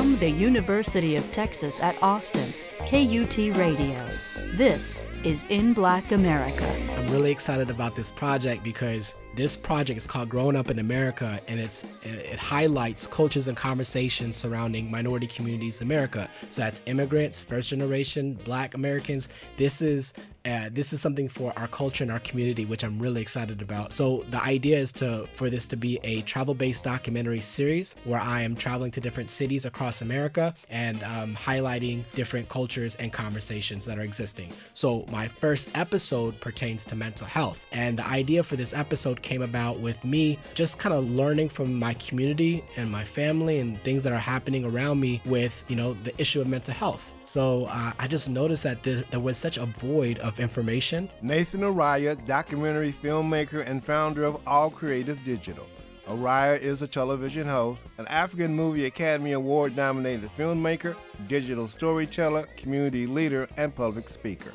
From the University of Texas at Austin, KUT Radio. This is In Black America. I'm really excited about this project because this project is called Growing Up in America, and it's it highlights cultures and conversations surrounding minority communities in America. So that's immigrants, first generation, Black Americans. This is uh, this is something for our culture and our community, which I'm really excited about. So the idea is to for this to be a travel-based documentary series where I am traveling to different cities across America and um, highlighting different cultures and conversations that are existing. So my first episode pertains to mental health, and the idea for this episode came about with me just kind of learning from my community and my family and things that are happening around me with you know the issue of mental health. So uh, I just noticed that there, there, was such a void of information. Nathan Araya, documentary filmmaker and founder of All Creative Digital. Araya is a television host, an African Movie Academy Award nominated filmmaker, digital storyteller, community leader, and public speaker.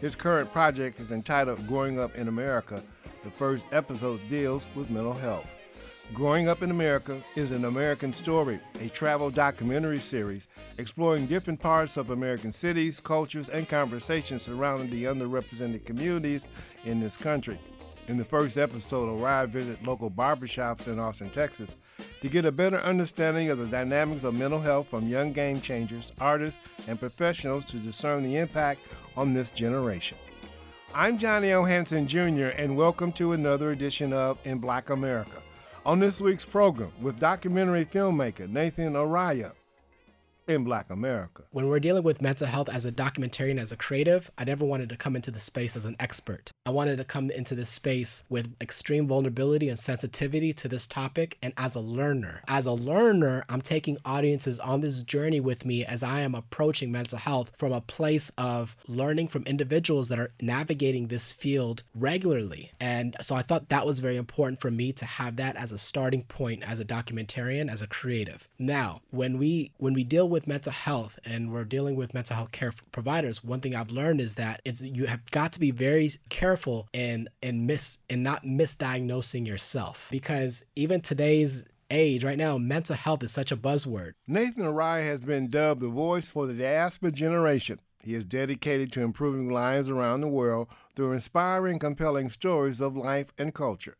His current project is entitled Growing Up in America. The first episode deals with mental health. Growing Up in America is an American story, a travel documentary series exploring different parts of American cities, cultures, and conversations surrounding the underrepresented communities in this country. In the first episode, Araya visited local barbershops in Austin, Texas, to get a better understanding of the dynamics of mental health from young game changers, artists, and professionals to discern the impact on this generation. I'm John L. Hanson Jr., and welcome to another edition of In Black America. On this week's program, with documentary filmmaker Nathan Araya, in Black America. When we're dealing with mental health as a documentarian, as a creative, I never wanted to come into the space as an expert. I wanted to come into this space with extreme vulnerability and sensitivity to this topic and as a learner. As a learner, I'm taking audiences on this journey with me as I am approaching mental health from a place of learning from individuals that are navigating this field regularly. And so I thought that was very important for me to have that as a starting point as a documentarian, as a creative. Now, when we when we deal with with mental health and we're dealing with mental health care providers, one thing I've learned is that it's you have got to be very careful and and miss and not misdiagnosing yourself. Because even today's age right now mental health is such a buzzword. Nathan araya has been dubbed the voice for the diaspora generation. He is dedicated to improving lives around the world through inspiring compelling stories of life and culture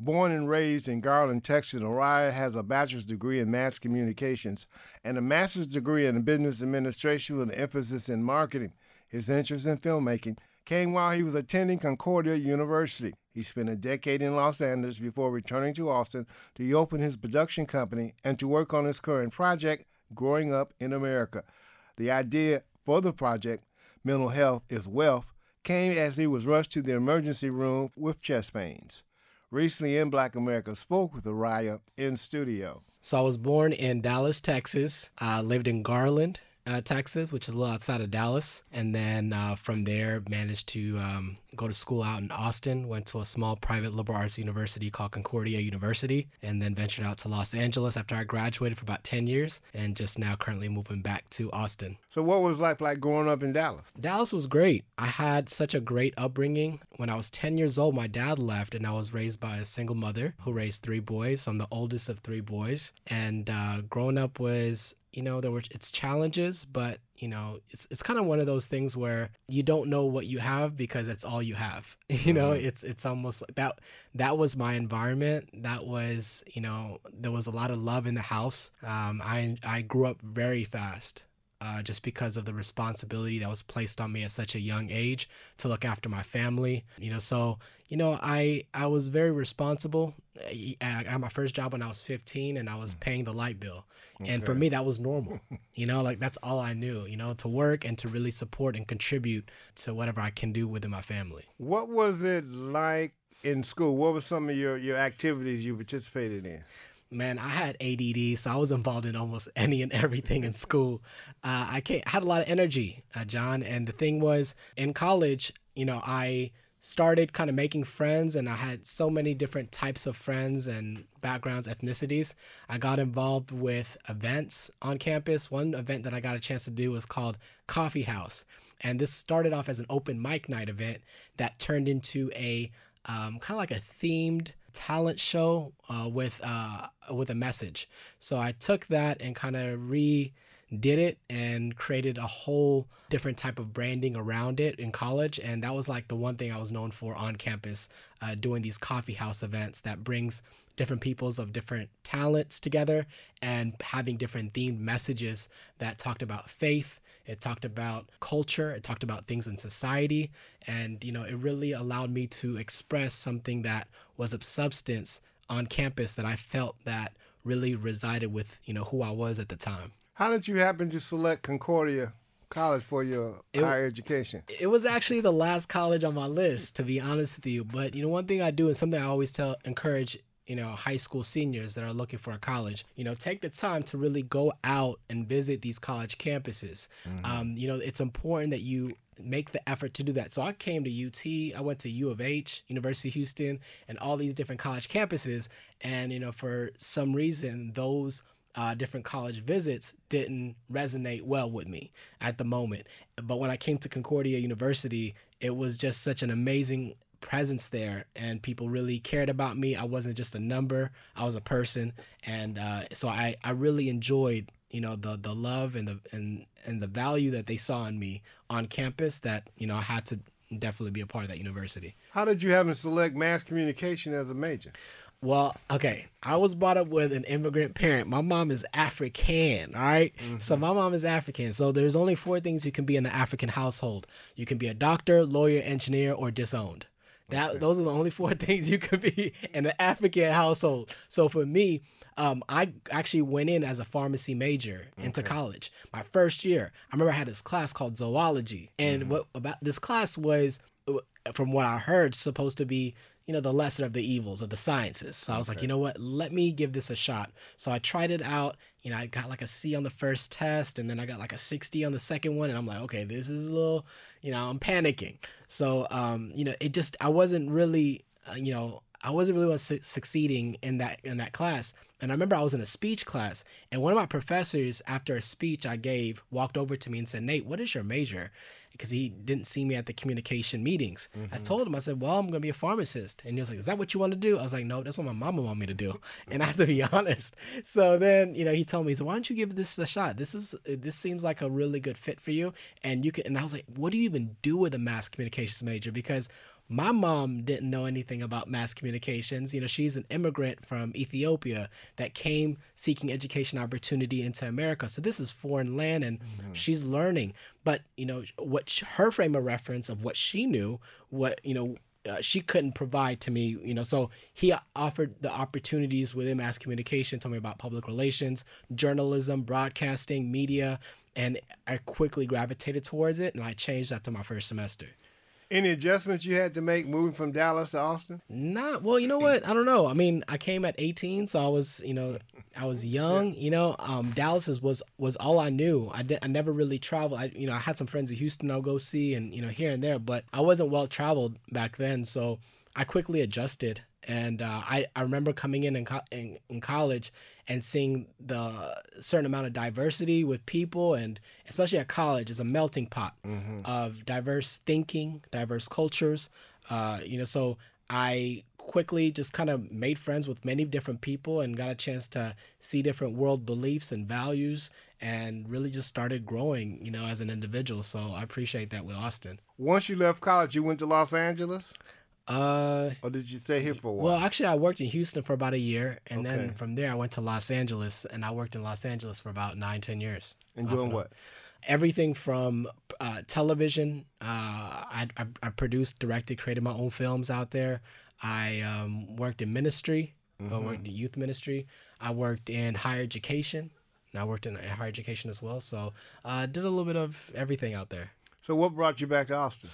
Born and raised in Garland, Texas, Araya has a bachelor's degree in mass communications and a master's degree in business administration with an emphasis in marketing. His interest in filmmaking came while he was attending Concordia University. He spent a decade in Los Angeles before returning to Austin to open his production company and to work on his current project, Growing Up in America. The idea for the project, Mental Health is Wealth, came as he was rushed to the emergency room with chest pains recently in Black America spoke with Araya in studio. So I was born in Dallas, Texas. I lived in Garland, uh, Texas, which is a little outside of Dallas. And then uh, from there, managed to um, go to school out in Austin, went to a small private liberal arts university called Concordia University, and then ventured out to Los Angeles after I graduated for about 10 years, and just now currently moving back to Austin. So, what was life like growing up in Dallas? Dallas was great. I had such a great upbringing. When I was 10 years old, my dad left, and I was raised by a single mother who raised three boys. So, I'm the oldest of three boys. And uh, growing up was you know there were its challenges but you know it's it's kind of one of those things where you don't know what you have because that's all you have. You know mm-hmm. it's it's almost like that that was my environment. That was you know there was a lot of love in the house. Um, i i grew up very fast uh, just because of the responsibility that was placed on me at such a young age to look after my family. You know, so you know, I I was very responsible. I, I got my first job when I was 15, and I was paying the light bill, okay. and for me that was normal. you know, like that's all I knew. You know, to work and to really support and contribute to whatever I can do within my family. What was it like in school? What were some of your your activities you participated in? Man, I had ADD, so I was involved in almost any and everything in school. Uh, I, I had a lot of energy, uh, John. And the thing was, in college, you know, I started kind of making friends and I had so many different types of friends and backgrounds, ethnicities. I got involved with events on campus. One event that I got a chance to do was called Coffee House. And this started off as an open mic night event that turned into a um, kind of like a themed talent show uh, with uh, with a message. So I took that and kind of redid it and created a whole different type of branding around it in college and that was like the one thing i was known for on campus uh, doing these coffee house events that brings different peoples of different talents together and having different themed messages that talked about faith it talked about culture it talked about things in society and you know it really allowed me to express something that was of substance on campus that i felt that really resided with you know who i was at the time how did you happen to select Concordia College for your it, higher education? It was actually the last college on my list, to be honest with you. But you know, one thing I do and something I always tell encourage you know high school seniors that are looking for a college you know take the time to really go out and visit these college campuses mm-hmm. um, you know it's important that you make the effort to do that so i came to ut i went to u of h university of houston and all these different college campuses and you know for some reason those uh, different college visits didn't resonate well with me at the moment. But when I came to Concordia University, it was just such an amazing presence there, and people really cared about me. I wasn't just a number; I was a person, and uh, so I I really enjoyed you know the the love and the and and the value that they saw in me on campus. That you know I had to definitely be a part of that university. How did you happen to select mass communication as a major? Well, okay. I was brought up with an immigrant parent. My mom is African, all right? mm-hmm. So my mom is African. So there's only four things you can be in the African household. You can be a doctor, lawyer, engineer, or disowned. That okay. those are the only four things you could be in an African household. So for me, um, I actually went in as a pharmacy major into okay. college. My first year, I remember I had this class called zoology, and mm-hmm. what about this class was, uh, from what I heard, supposed to be you know, the lesser of the evils of the sciences. So I was okay. like, you know what, let me give this a shot. So I tried it out. You know, I got like a C on the first test and then I got like a 60 on the second one. And I'm like, okay, this is a little, you know, I'm panicking. So, um, you know, it just, I wasn't really, uh, you know, I wasn't really su- succeeding in that in that class. And I remember I was in a speech class, and one of my professors, after a speech I gave, walked over to me and said, "Nate, what is your major?" because he didn't see me at the communication meetings. Mm-hmm. I told him, I said, Well, I'm gonna be a pharmacist. And he was like, Is that what you want to do? I was like, No, that's what my mama want me to do. And I have to be honest. So then, you know, he told me, so why don't you give this a shot? This is this seems like a really good fit for you. And you can and I was like, what do you even do with a mass communications major? Because my mom didn't know anything about mass communications. You know, she's an immigrant from Ethiopia that came seeking education opportunity into America. So this is foreign land and mm-hmm. she's learning. But, you know, what her frame of reference of what she knew, what, you know, uh, she couldn't provide to me, you know. So he offered the opportunities within mass communication, told me about public relations, journalism, broadcasting, media, and I quickly gravitated towards it and I changed that to my first semester. Any adjustments you had to make moving from Dallas to Austin? Not well. You know what? I don't know. I mean, I came at 18, so I was, you know, I was young. You know, um, Dallas was was all I knew. I did. I never really traveled. I, you know, I had some friends in Houston I'll go see, and you know, here and there, but I wasn't well traveled back then, so I quickly adjusted and uh, I, I remember coming in in, co- in in college and seeing the certain amount of diversity with people and especially at college is a melting pot mm-hmm. of diverse thinking diverse cultures. Uh, you know so i quickly just kind of made friends with many different people and got a chance to see different world beliefs and values and really just started growing you know as an individual. So i appreciate that with austin. Once you left college you went to los angeles uh, or did you stay here for a while? Well, actually, I worked in Houston for about a year, and okay. then from there, I went to Los Angeles, and I worked in Los Angeles for about nine, ten years. And doing what? Everything from uh, television. Uh, I, I, I, produced, directed, created my own films out there. I um, worked in ministry. Mm-hmm. I worked in youth ministry. I worked in higher education. And I worked in higher education as well. So I uh, did a little bit of everything out there. So what brought you back to Austin?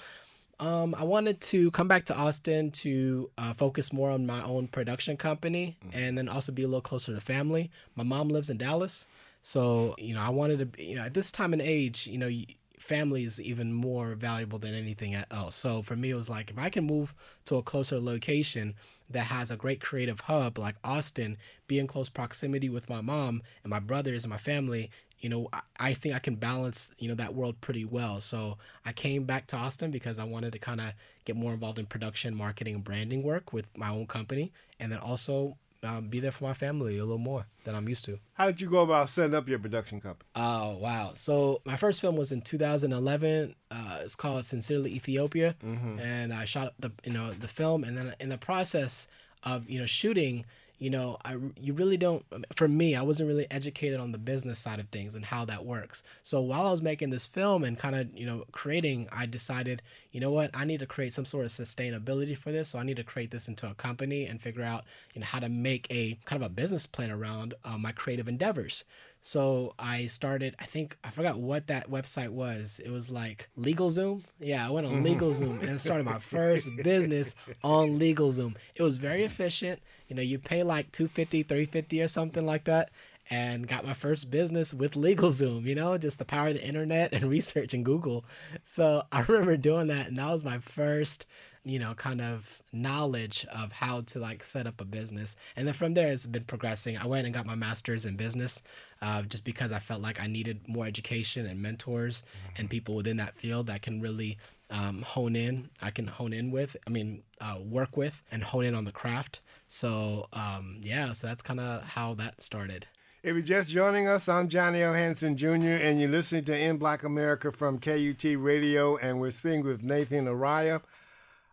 Um, I wanted to come back to Austin to uh, focus more on my own production company mm-hmm. and then also be a little closer to family. My mom lives in Dallas. So, you know, I wanted to, be, you know, at this time and age, you know, family is even more valuable than anything else. So for me, it was like if I can move to a closer location that has a great creative hub like Austin, be in close proximity with my mom and my brothers and my family, you know, I, I think I can balance, you know, that world pretty well. So I came back to Austin because I wanted to kind of get more involved in production, marketing, and branding work with my own company, and then also um, be there for my family a little more than I'm used to. How did you go about setting up your production company? Oh wow! So my first film was in 2011. Uh, it's called Sincerely Ethiopia, mm-hmm. and I shot the you know the film, and then in the process of you know shooting, you know, I you really don't. For me, I wasn't really educated on the business side of things and how that works. So while I was making this film and kind of you know creating, I decided, you know what, I need to create some sort of sustainability for this. So I need to create this into a company and figure out you know how to make a kind of a business plan around uh, my creative endeavors. So I started, I think, I forgot what that website was. It was like LegalZoom. Yeah, I went on mm-hmm. LegalZoom and started my first business on LegalZoom. It was very efficient. You know, you pay like 250 350 or something like that. And got my first business with LegalZoom, you know, just the power of the internet and research and Google. So I remember doing that, and that was my first you know, kind of knowledge of how to like set up a business. And then from there, it's been progressing. I went and got my master's in business uh, just because I felt like I needed more education and mentors mm-hmm. and people within that field that can really um, hone in. I can hone in with, I mean, uh, work with and hone in on the craft. So, um, yeah, so that's kind of how that started. If you're just joining us, I'm John L. Hanson Jr., and you're listening to In Black America from KUT Radio, and we're speaking with Nathan Araya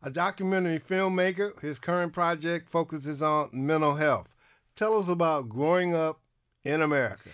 a documentary filmmaker. His current project focuses on mental health. Tell us about growing up in America.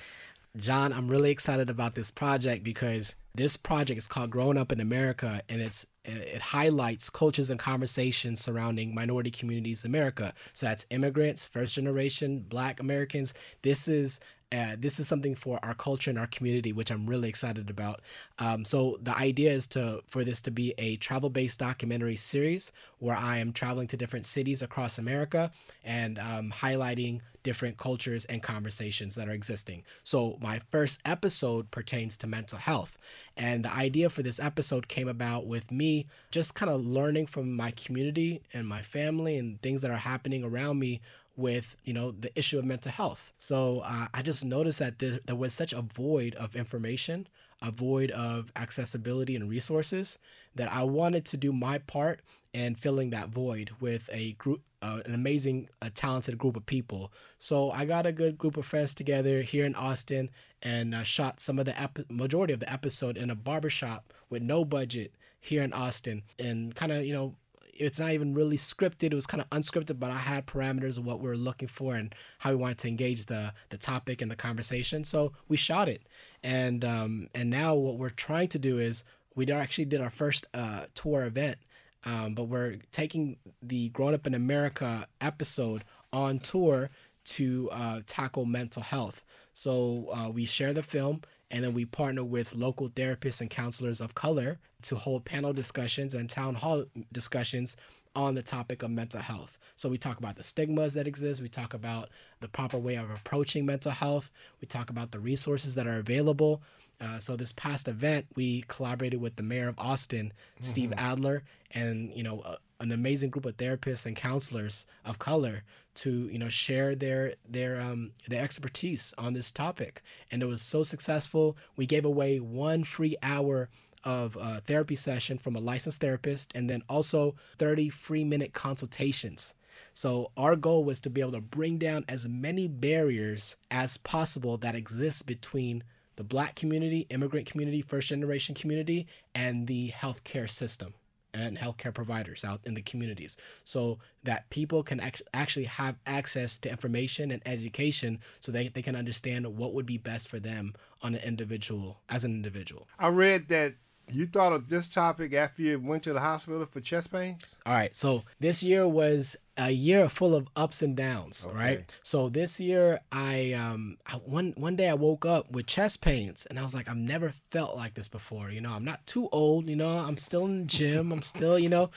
John, I'm really excited about this project because this project is called Growing Up in America and it's it highlights cultures and conversations surrounding minority communities in America. So that's immigrants, first generation, black Americans. This is uh, this is something for our culture and our community, which I'm really excited about. Um, so the idea is to for this to be a travel-based documentary series where I am traveling to different cities across America and um, highlighting different cultures and conversations that are existing. So my first episode pertains to mental health, and the idea for this episode came about with me just kind of learning from my community and my family and things that are happening around me with you know the issue of mental health. So uh, i just noticed that there, there was such a void of information a void of accessibility and resources that i wanted to do my part in filling that void with a group uh, an amazing a talented group of people. So i got a good group of friends together here in austin and uh, shot some of the ep- majority of the episode in a barbershop with no budget here in austin and kind of you know it's not even really scripted. It was kind of unscripted, but I had parameters of what we were looking for and how we wanted to engage the the topic and the conversation. So we shot it, and um, and now what we're trying to do is we actually did our first uh, tour event, um, but we're taking the Grown Up in America episode on tour to uh, tackle mental health. So uh, we share the film and then we partner with local therapists and counselors of color to hold panel discussions and town hall discussions on the topic of mental health. So we talk about the stigmas that exist, we talk about the proper way of approaching mental health, we talk about the resources that are available. Uh, so this past event, we collaborated with the mayor of Austin, mm-hmm. Steve Adler, and you know an amazing group of therapists and counselors of color to you know share their their um their expertise on this topic. And it was so successful. We gave away one free hour of a therapy session from a licensed therapist and then also 30 free minute consultations. So our goal was to be able to bring down as many barriers as possible that exist between the black community, immigrant community, first generation community, and the healthcare system and healthcare providers out in the communities. So that people can act- actually have access to information and education so they, they can understand what would be best for them on an individual as an individual. I read that you thought of this topic after you went to the hospital for chest pains? All right. So this year was a year full of ups and downs, okay. right? So this year I um I, one one day I woke up with chest pains and I was like I've never felt like this before, you know. I'm not too old, you know. I'm still in the gym. I'm still, you know,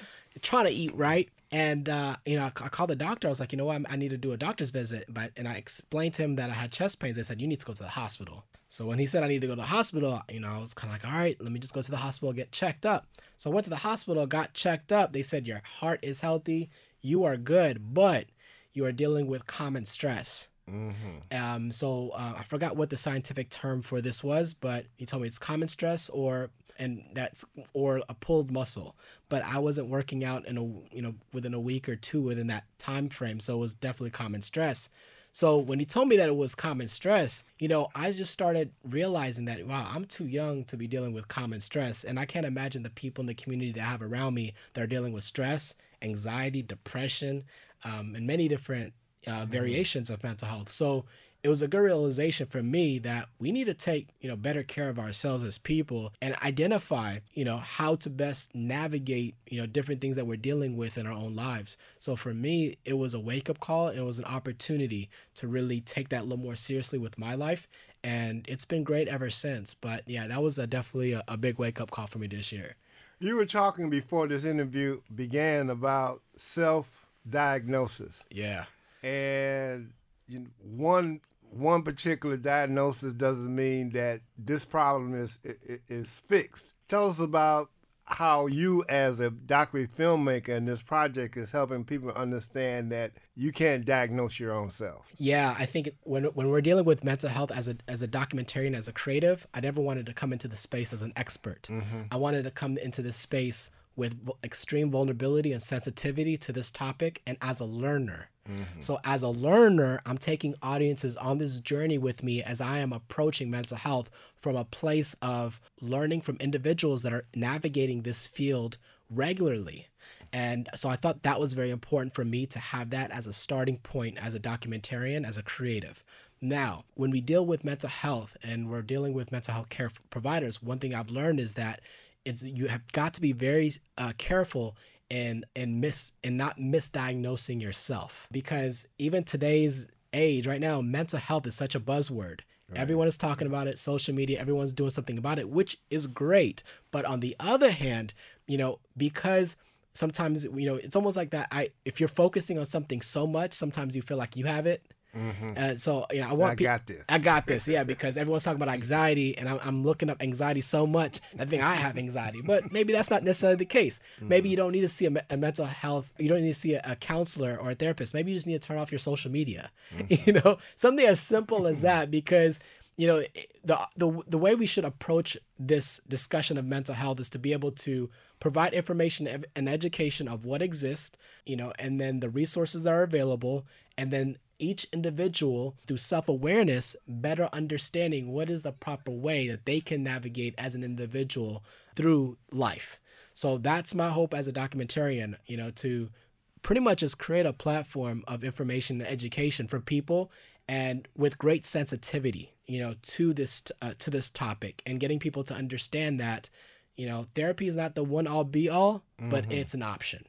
trying to eat right. And uh, you know, I, I called the doctor. I was like, you know what, I need to do a doctor's visit. But and I explained to him that I had chest pains. They said you need to go to the hospital. So when he said I need to go to the hospital, you know, I was kind of like, all right, let me just go to the hospital get checked up. So I went to the hospital, got checked up. They said your heart is healthy, you are good, but you are dealing with common stress. Mm-hmm. Um, so uh, I forgot what the scientific term for this was, but he told me it's common stress or and that's or a pulled muscle. But I wasn't working out in a you know within a week or two within that time frame, so it was definitely common stress. So when he told me that it was common stress, you know, I just started realizing that wow, I'm too young to be dealing with common stress, and I can't imagine the people in the community that I have around me that are dealing with stress, anxiety, depression, um, and many different uh, mm-hmm. variations of mental health. So it was a good realization for me that we need to take you know better care of ourselves as people and identify you know how to best navigate you know different things that we're dealing with in our own lives. So for me it was a wake-up call. And it was an opportunity to really take that a little more seriously with my life and it's been great ever since. But yeah that was a, definitely a, a big wake-up call for me this year. You were talking before this interview began about self-diagnosis. Yeah. And you know, one one particular diagnosis doesn't mean that this problem is is fixed. Tell us about how you as a documentary filmmaker and this project is helping people understand that you can't diagnose your own self. Yeah, I think when when we're dealing with mental health as a as a documentarian as a creative, I never wanted to come into the space as an expert. Mm-hmm. I wanted to come into this space with extreme vulnerability and sensitivity to this topic and as a learner. Mm-hmm. So, as a learner, I'm taking audiences on this journey with me as I am approaching mental health from a place of learning from individuals that are navigating this field regularly. And so I thought that was very important for me to have that as a starting point as a documentarian, as a creative. Now, when we deal with mental health and we're dealing with mental health care providers, one thing I've learned is that it's you have got to be very uh, careful and and miss and not misdiagnosing yourself. Because even today's age right now mental health is such a buzzword. Right. everyone is talking about it social media everyone's doing something about it which is great. But on the other hand you know because sometimes you know it's almost like that i if you're focusing on something so much sometimes you feel like you have it Mm-hmm. Uh, so you know, I want. I got this. I got this. Yeah, because everyone's talking about anxiety, and I'm, I'm, looking up anxiety so much. I think I have anxiety, but maybe that's not necessarily the case. Mm-hmm. Maybe you don't need to see a, a, mental health. You don't need to see a, a, counselor or a therapist. Maybe you just need to turn off your social media. Mm-hmm. You know, something as simple as that. Because you know, the the the way we should approach this discussion of mental health is to be able to provide information and education of what exists, you know, and then the resources that are available, and then each individual through self-awareness better understanding what is the proper way that they can navigate as an individual through life so that's my hope as a documentarian you know to pretty much just create a platform of information and education for people and with great sensitivity you know to this uh, to this topic and getting people to understand that you know therapy is not the one all be all but mm-hmm. it's an option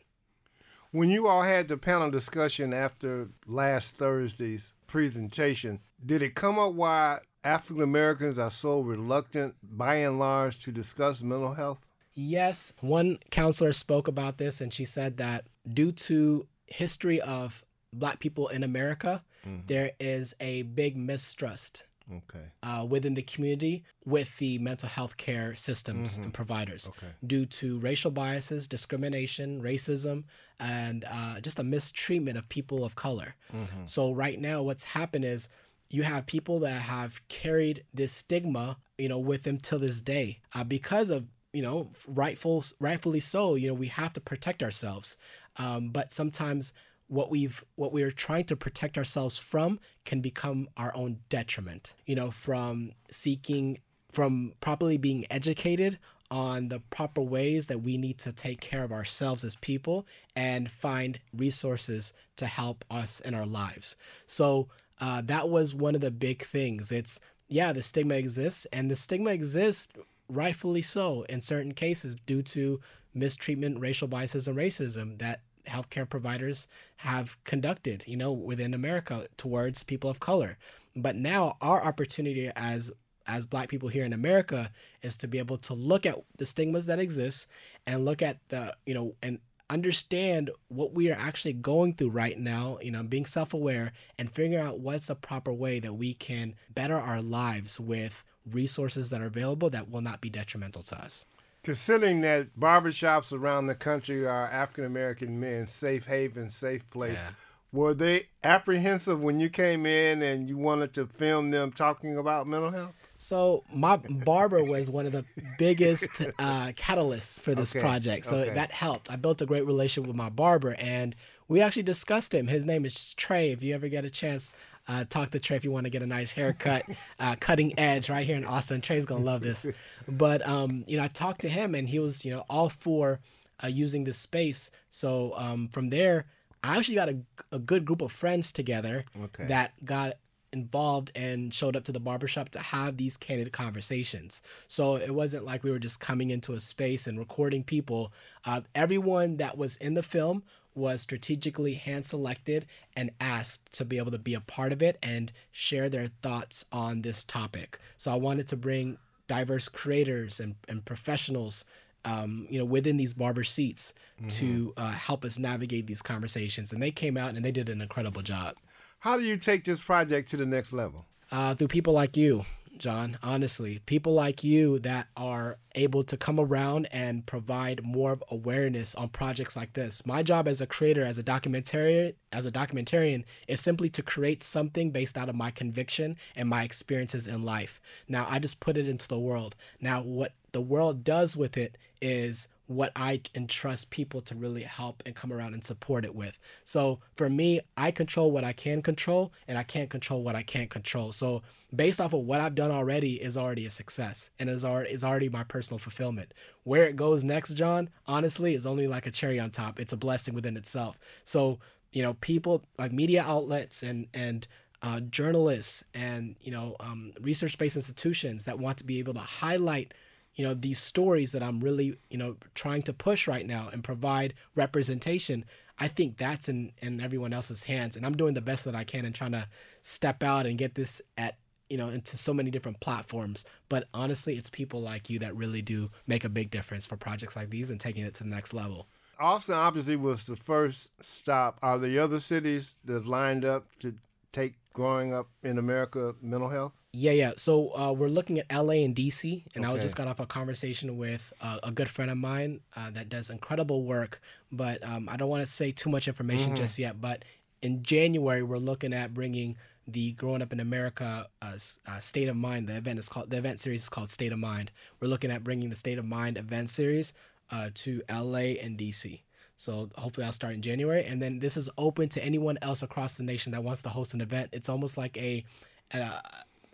when you all had the panel discussion after last Thursday's presentation, did it come up why African Americans are so reluctant, by and large, to discuss mental health? Yes. One counselor spoke about this, and she said that due to history of Black people in America, mm-hmm. there is a big mistrust okay. uh, within the community with the mental health care systems mm-hmm. and providers okay. due to racial biases, discrimination, racism, and uh, just a mistreatment of people of color. Mm-hmm. So, right now, what's happened is you have people that have carried this stigma, you know, with them till this day uh, because of you know rightful rightfully so you know we have to protect ourselves um, but sometimes what we've what we're trying to protect ourselves from can become our own detriment you know from seeking from properly being educated on the proper ways that we need to take care of ourselves as people and find resources to help us in our lives. So uh, that was one of the big things. It's yeah the stigma exists and the stigma exists rightfully so in certain cases due to mistreatment racial biases and racism that healthcare providers have conducted, you know, within America towards people of color. But now our opportunity as as black people here in America is to be able to look at the stigmas that exist and look at the, you know, and understand what we are actually going through right now, you know, being self aware and figuring out what's a proper way that we can better our lives with resources that are available that will not be detrimental to us. Considering that barbershops around the country are African American men safe haven, safe place, yeah. were they apprehensive when you came in and you wanted to film them talking about mental health? So my barber was one of the biggest uh, catalysts for this okay. project. So okay. that helped. I built a great relationship with my barber, and we actually discussed him. His name is Trey. If you ever get a chance, uh, talk to Trey if you want to get a nice haircut, uh, cutting edge right here in Austin. Trey's gonna love this. But um, you know, I talked to him, and he was you know all for uh, using this space. So um, from there, I actually got a, a good group of friends together okay. that got involved and showed up to the barbershop to have these candid conversations. So it wasn't like we were just coming into a space and recording people. Uh, everyone that was in the film was strategically hand selected and asked to be able to be a part of it and share their thoughts on this topic. So I wanted to bring diverse creators and, and professionals um, you know, within these barber seats mm-hmm. to uh, help us navigate these conversations. And they came out and they did an incredible job. How do you take this project to the next level? Uh, through people like you, John, honestly. People like you that are able to come around and provide more awareness on projects like this. My job as a creator, as a documentarian, as a documentarian, is simply to create something based out of my conviction and my experiences in life. Now I just put it into the world. Now what the world does with it is what I entrust people to really help and come around and support it with. So for me, I control what I can control and I can't control what I can't control. So based off of what I've done already is already a success and is already is already my personal fulfillment. Where it goes next, John, honestly, is only like a cherry on top. It's a blessing within itself. So, you know, people like media outlets and and uh, journalists and you know um, research-based institutions that want to be able to highlight you know these stories that i'm really you know trying to push right now and provide representation i think that's in in everyone else's hands. And i'm doing the best that i can and trying to step out and get this at you know into so many different platforms. But honestly it's people like you that really do make a big difference for projects like these and taking it to the next level. Austin obviously was the first stop. Are the other cities that's lined up to take growing up in america mental health yeah, yeah. So uh, we're looking at LA and DC, and okay. I just got off a conversation with uh, a good friend of mine uh, that does incredible work. But um, I don't want to say too much information mm-hmm. just yet. But in January, we're looking at bringing the Growing Up in America uh, uh, State of Mind. The event is called the event series is called State of Mind. We're looking at bringing the State of Mind event series uh, to LA and DC. So hopefully I'll start in January, and then this is open to anyone else across the nation that wants to host an event. It's almost like a, a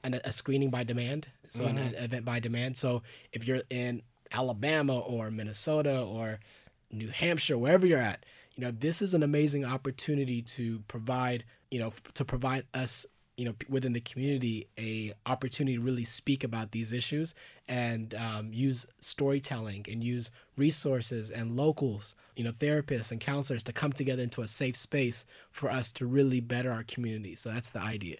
an, a screening by demand, so mm-hmm. an event by demand. So if you're in Alabama or Minnesota or New Hampshire, wherever you're at, you know this is an amazing opportunity to provide, you know, to provide us you know within the community a opportunity to really speak about these issues and um, use storytelling and use resources and locals you know therapists and counselors to come together into a safe space for us to really better our community so that's the idea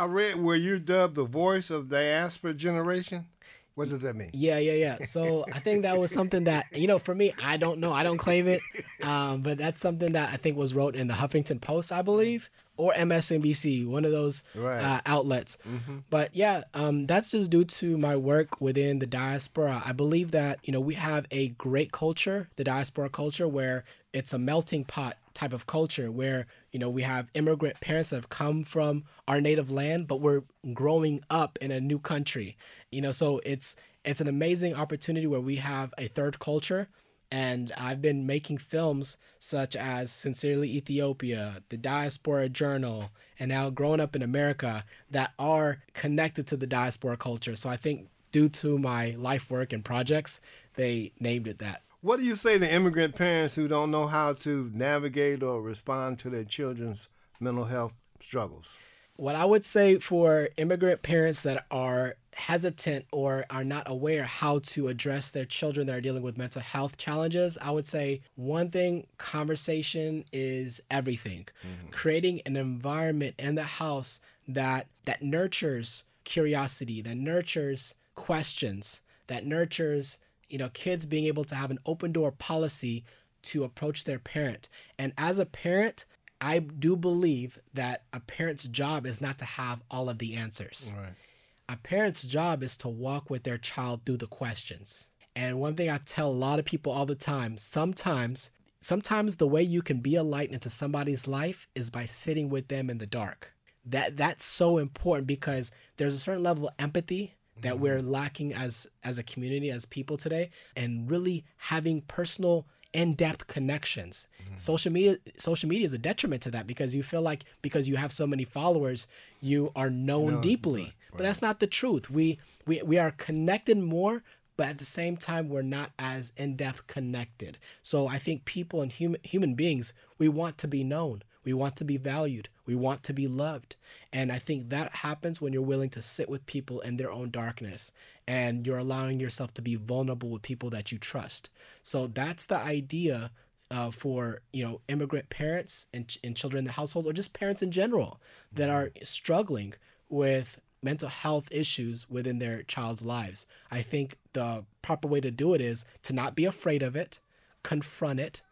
I read where you dubbed the voice of the diaspora generation. What does that mean? Yeah, yeah, yeah. So I think that was something that you know, for me, I don't know, I don't claim it, um, but that's something that I think was wrote in the Huffington Post, I believe, or MSNBC, one of those right. uh, outlets. Mm-hmm. But yeah, um, that's just due to my work within the diaspora. I believe that you know we have a great culture, the diaspora culture, where it's a melting pot type of culture where you know we have immigrant parents that have come from our native land but we're growing up in a new country you know so it's it's an amazing opportunity where we have a third culture and I've been making films such as Sincerely Ethiopia, The Diaspora Journal, and now Growing Up in America that are connected to the diaspora culture. So I think due to my life work and projects, they named it that. What do you say to immigrant parents who don't know how to navigate or respond to their children's mental health struggles? What I would say for immigrant parents that are hesitant or are not aware how to address their children that are dealing with mental health challenges, I would say one thing conversation is everything. Mm-hmm. Creating an environment in the house that that nurtures curiosity, that nurtures questions, that nurtures you know, kids being able to have an open door policy to approach their parent. And as a parent, I do believe that a parent's job is not to have all of the answers. Right. A parent's job is to walk with their child through the questions. And one thing I tell a lot of people all the time, sometimes sometimes the way you can be a light into somebody's life is by sitting with them in the dark. That that's so important because there's a certain level of empathy that we're mm-hmm. lacking as as a community as people today and really having personal in-depth connections. Mm-hmm. Social media social media is a detriment to that because you feel like because you have so many followers, you are known Known, deeply. right, But that's not the truth. We we we are connected more but at the same time we're not as in-depth connected. So I think people and human human beings, we want to be known. We want to be valued. We want to be loved. And I think that happens when you're willing to sit with people in their own darkness and you're allowing yourself to be vulnerable with people that you trust. So that's the idea uh, for you know immigrant parents and, and children in the households or just parents in general that are struggling with mental health issues within their child's lives. I think the proper way to do it is to not be afraid of it, confront it,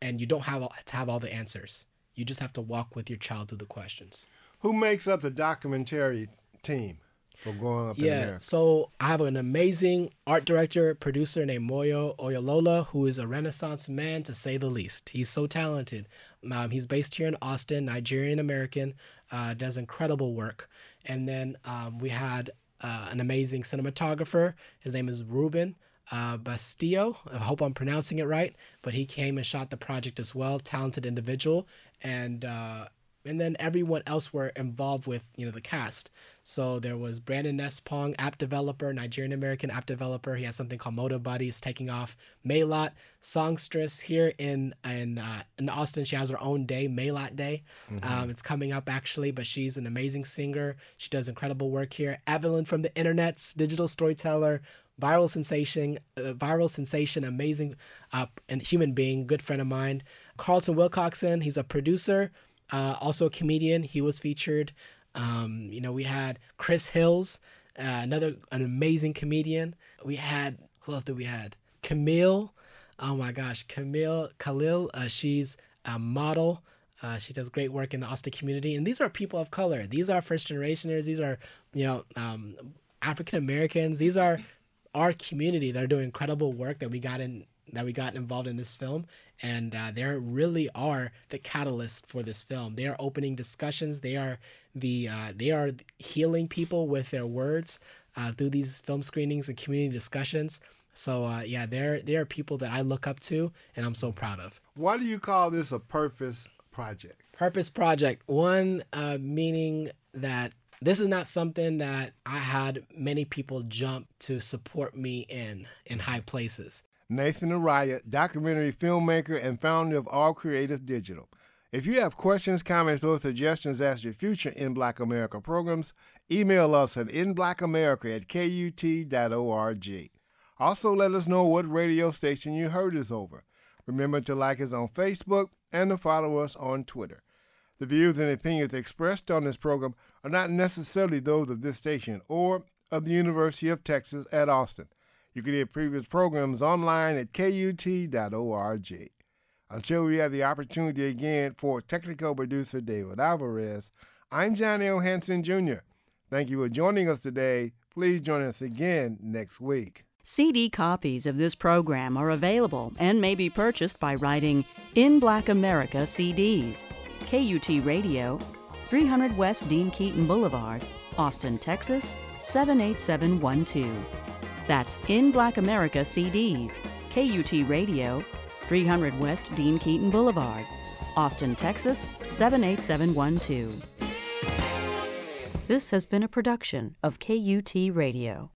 and you don't have to have all the answers. You just have to walk with your child through the questions. Who makes up the documentary team for growing up in Yeah, America? so I have an amazing art director, producer named Moyo Oyolola, who is a Renaissance man to say the least. He's so talented. Um, he's based here in Austin, Nigerian American, uh, does incredible work. And then um, we had uh, an amazing cinematographer. His name is Ruben uh, Bastillo. I hope I'm pronouncing it right, but he came and shot the project as well. Talented individual, and uh, and then everyone else were involved with you know the cast. So there was Brandon Nespong, app developer, Nigerian American app developer. He has something called Moto Buddy. It's taking off. Maylot, songstress here in in uh, in Austin. She has her own day, Maylot Day. Um, it's coming up actually, but she's an amazing singer. She does incredible work here. Evelyn from the internet's digital storyteller, viral sensation, uh, viral sensation, amazing uh, and human being, good friend of mine. Carlton Wilcoxon, he's a producer, uh, also a comedian. He was featured. Um, you know, we had Chris Hills, uh, another an amazing comedian. We had who else did we had? Camille. Oh my gosh, Camille Khalil. Uh, she's a model. Uh, she does great work in the Austin community, and these are people of color. These are first generationers. These are you know um, African Americans. These are our community that are doing incredible work that we got in that we got involved in this film. And uh, they really are the catalyst for this film. They are opening discussions. They are the uh, they are healing people with their words uh, through these film screenings and community discussions. So uh, yeah they're they are people that i look up to and i'm so proud of. Why do you call this a purpose project? Purpose project. One, uh, meaning that this is not something that I had many people jump to support me in in high places. Nathan Araya, documentary filmmaker and founder of All Creative Digital. If you have questions, comments, or suggestions as to future In Black America programs, email us at inblackamerica at kut.org. Also, let us know what radio station you heard us over. Remember to like us on Facebook and to follow us on Twitter. The views and opinions expressed on this program are not necessarily those of this station or of the University of Texas at Austin. You can hear previous programs online at kut.org. Until we have the opportunity again for technical producer David Alvarez, I'm Johnny O. Jr. Thank you for joining us today. Please join us again next week. CD copies of this program are available and may be purchased by writing In Black America CDs, KUT Radio, 300 West Dean Keaton Boulevard, Austin, Texas 78712. That's In Black America CDs, KUT Radio, 300 West Dean Keaton Boulevard, Austin, Texas 78712. This has been a production of KUT Radio.